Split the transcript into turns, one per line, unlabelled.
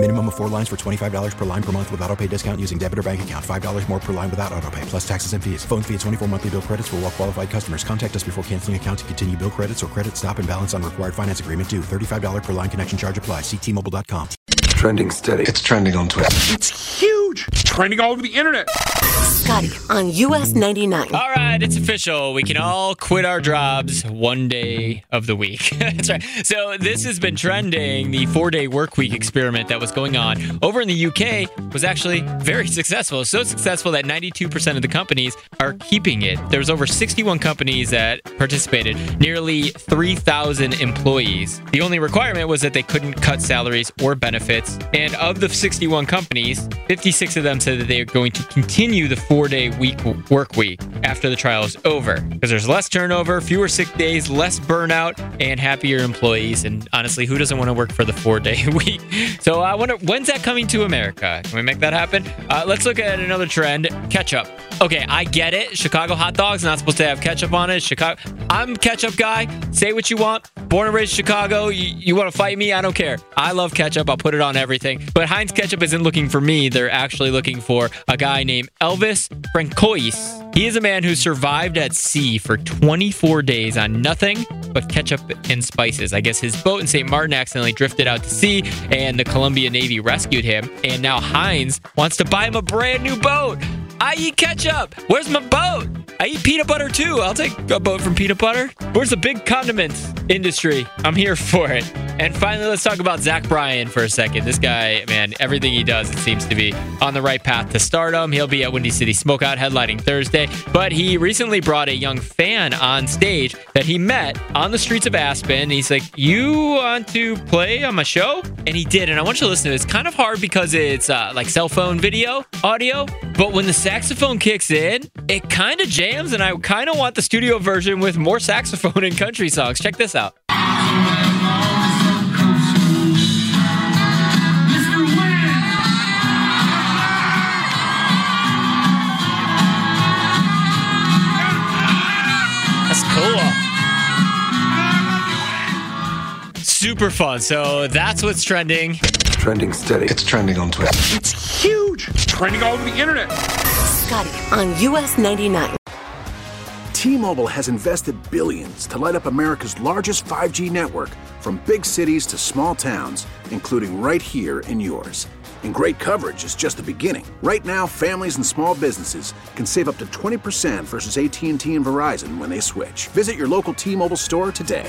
Minimum of four lines for $25 per line per month with auto pay discount using debit or bank account. $5 more per line without auto pay, plus taxes and fees. Phone fee at 24 monthly bill credits for all well qualified customers. Contact us before canceling account to continue bill credits or credit stop and balance on required finance agreement due. $35 per line connection charge apply. Ctmobile.com.
Trending steady.
It's trending on Twitter.
It's huge. It's trending all over the internet.
Scotty on US 99.
All right, it's official. We can all quit our jobs one day of the week. That's right. So, this has been trending. The four day work week experiment that was going on over in the UK was actually very successful. So successful that 92% of the companies are keeping it. There was over 61 companies that participated, nearly 3,000 employees. The only requirement was that they couldn't cut salaries or benefits. And of the 61 companies, 56 of them said that they are going to continue the four day week work week after the trial is over because there's less turnover, fewer sick days, less burnout, and happier employees. And honestly, who doesn't want to work for the four day week? So I wonder when's that coming to America? Can we make that happen? Uh, let's look at another trend ketchup. Okay, I get it. Chicago hot dogs not supposed to have ketchup on it. Chicago, I'm ketchup guy. Say what you want. Born and raised Chicago. You, you want to fight me? I don't care. I love ketchup. I'll put it on everything. But Heinz ketchup isn't looking for me. They're actually looking for a guy named Elvis Francois. He is a man who survived at sea for 24 days on nothing but ketchup and spices. I guess his boat in St. Martin accidentally drifted out to sea, and the Colombia Navy rescued him. And now Heinz wants to buy him a brand new boat. I eat ketchup. Where's my boat? I eat peanut butter too. I'll take a boat from peanut butter. Where's the big condiments industry? I'm here for it. And finally, let's talk about Zach Bryan for a second. This guy, man, everything he does, it seems to be on the right path to stardom. He'll be at Windy City Smokeout headlining Thursday. But he recently brought a young fan on stage that he met on the streets of Aspen. He's like, You want to play on my show? And he did. And I want you to listen to it. It's kind of hard because it's uh, like cell phone video audio. But when the saxophone kicks in, it kind of jams. And I kind of want the studio version with more saxophone and country songs. Check this out. Super fun. So that's what's trending.
Trending steady.
It's trending on Twitter.
It's huge. It's trending all over the internet.
Scotty on US 99.
T-Mobile has invested billions to light up America's largest 5G network from big cities to small towns, including right here in yours. And great coverage is just the beginning. Right now, families and small businesses can save up to 20% versus AT&T and Verizon when they switch. Visit your local T-Mobile store today.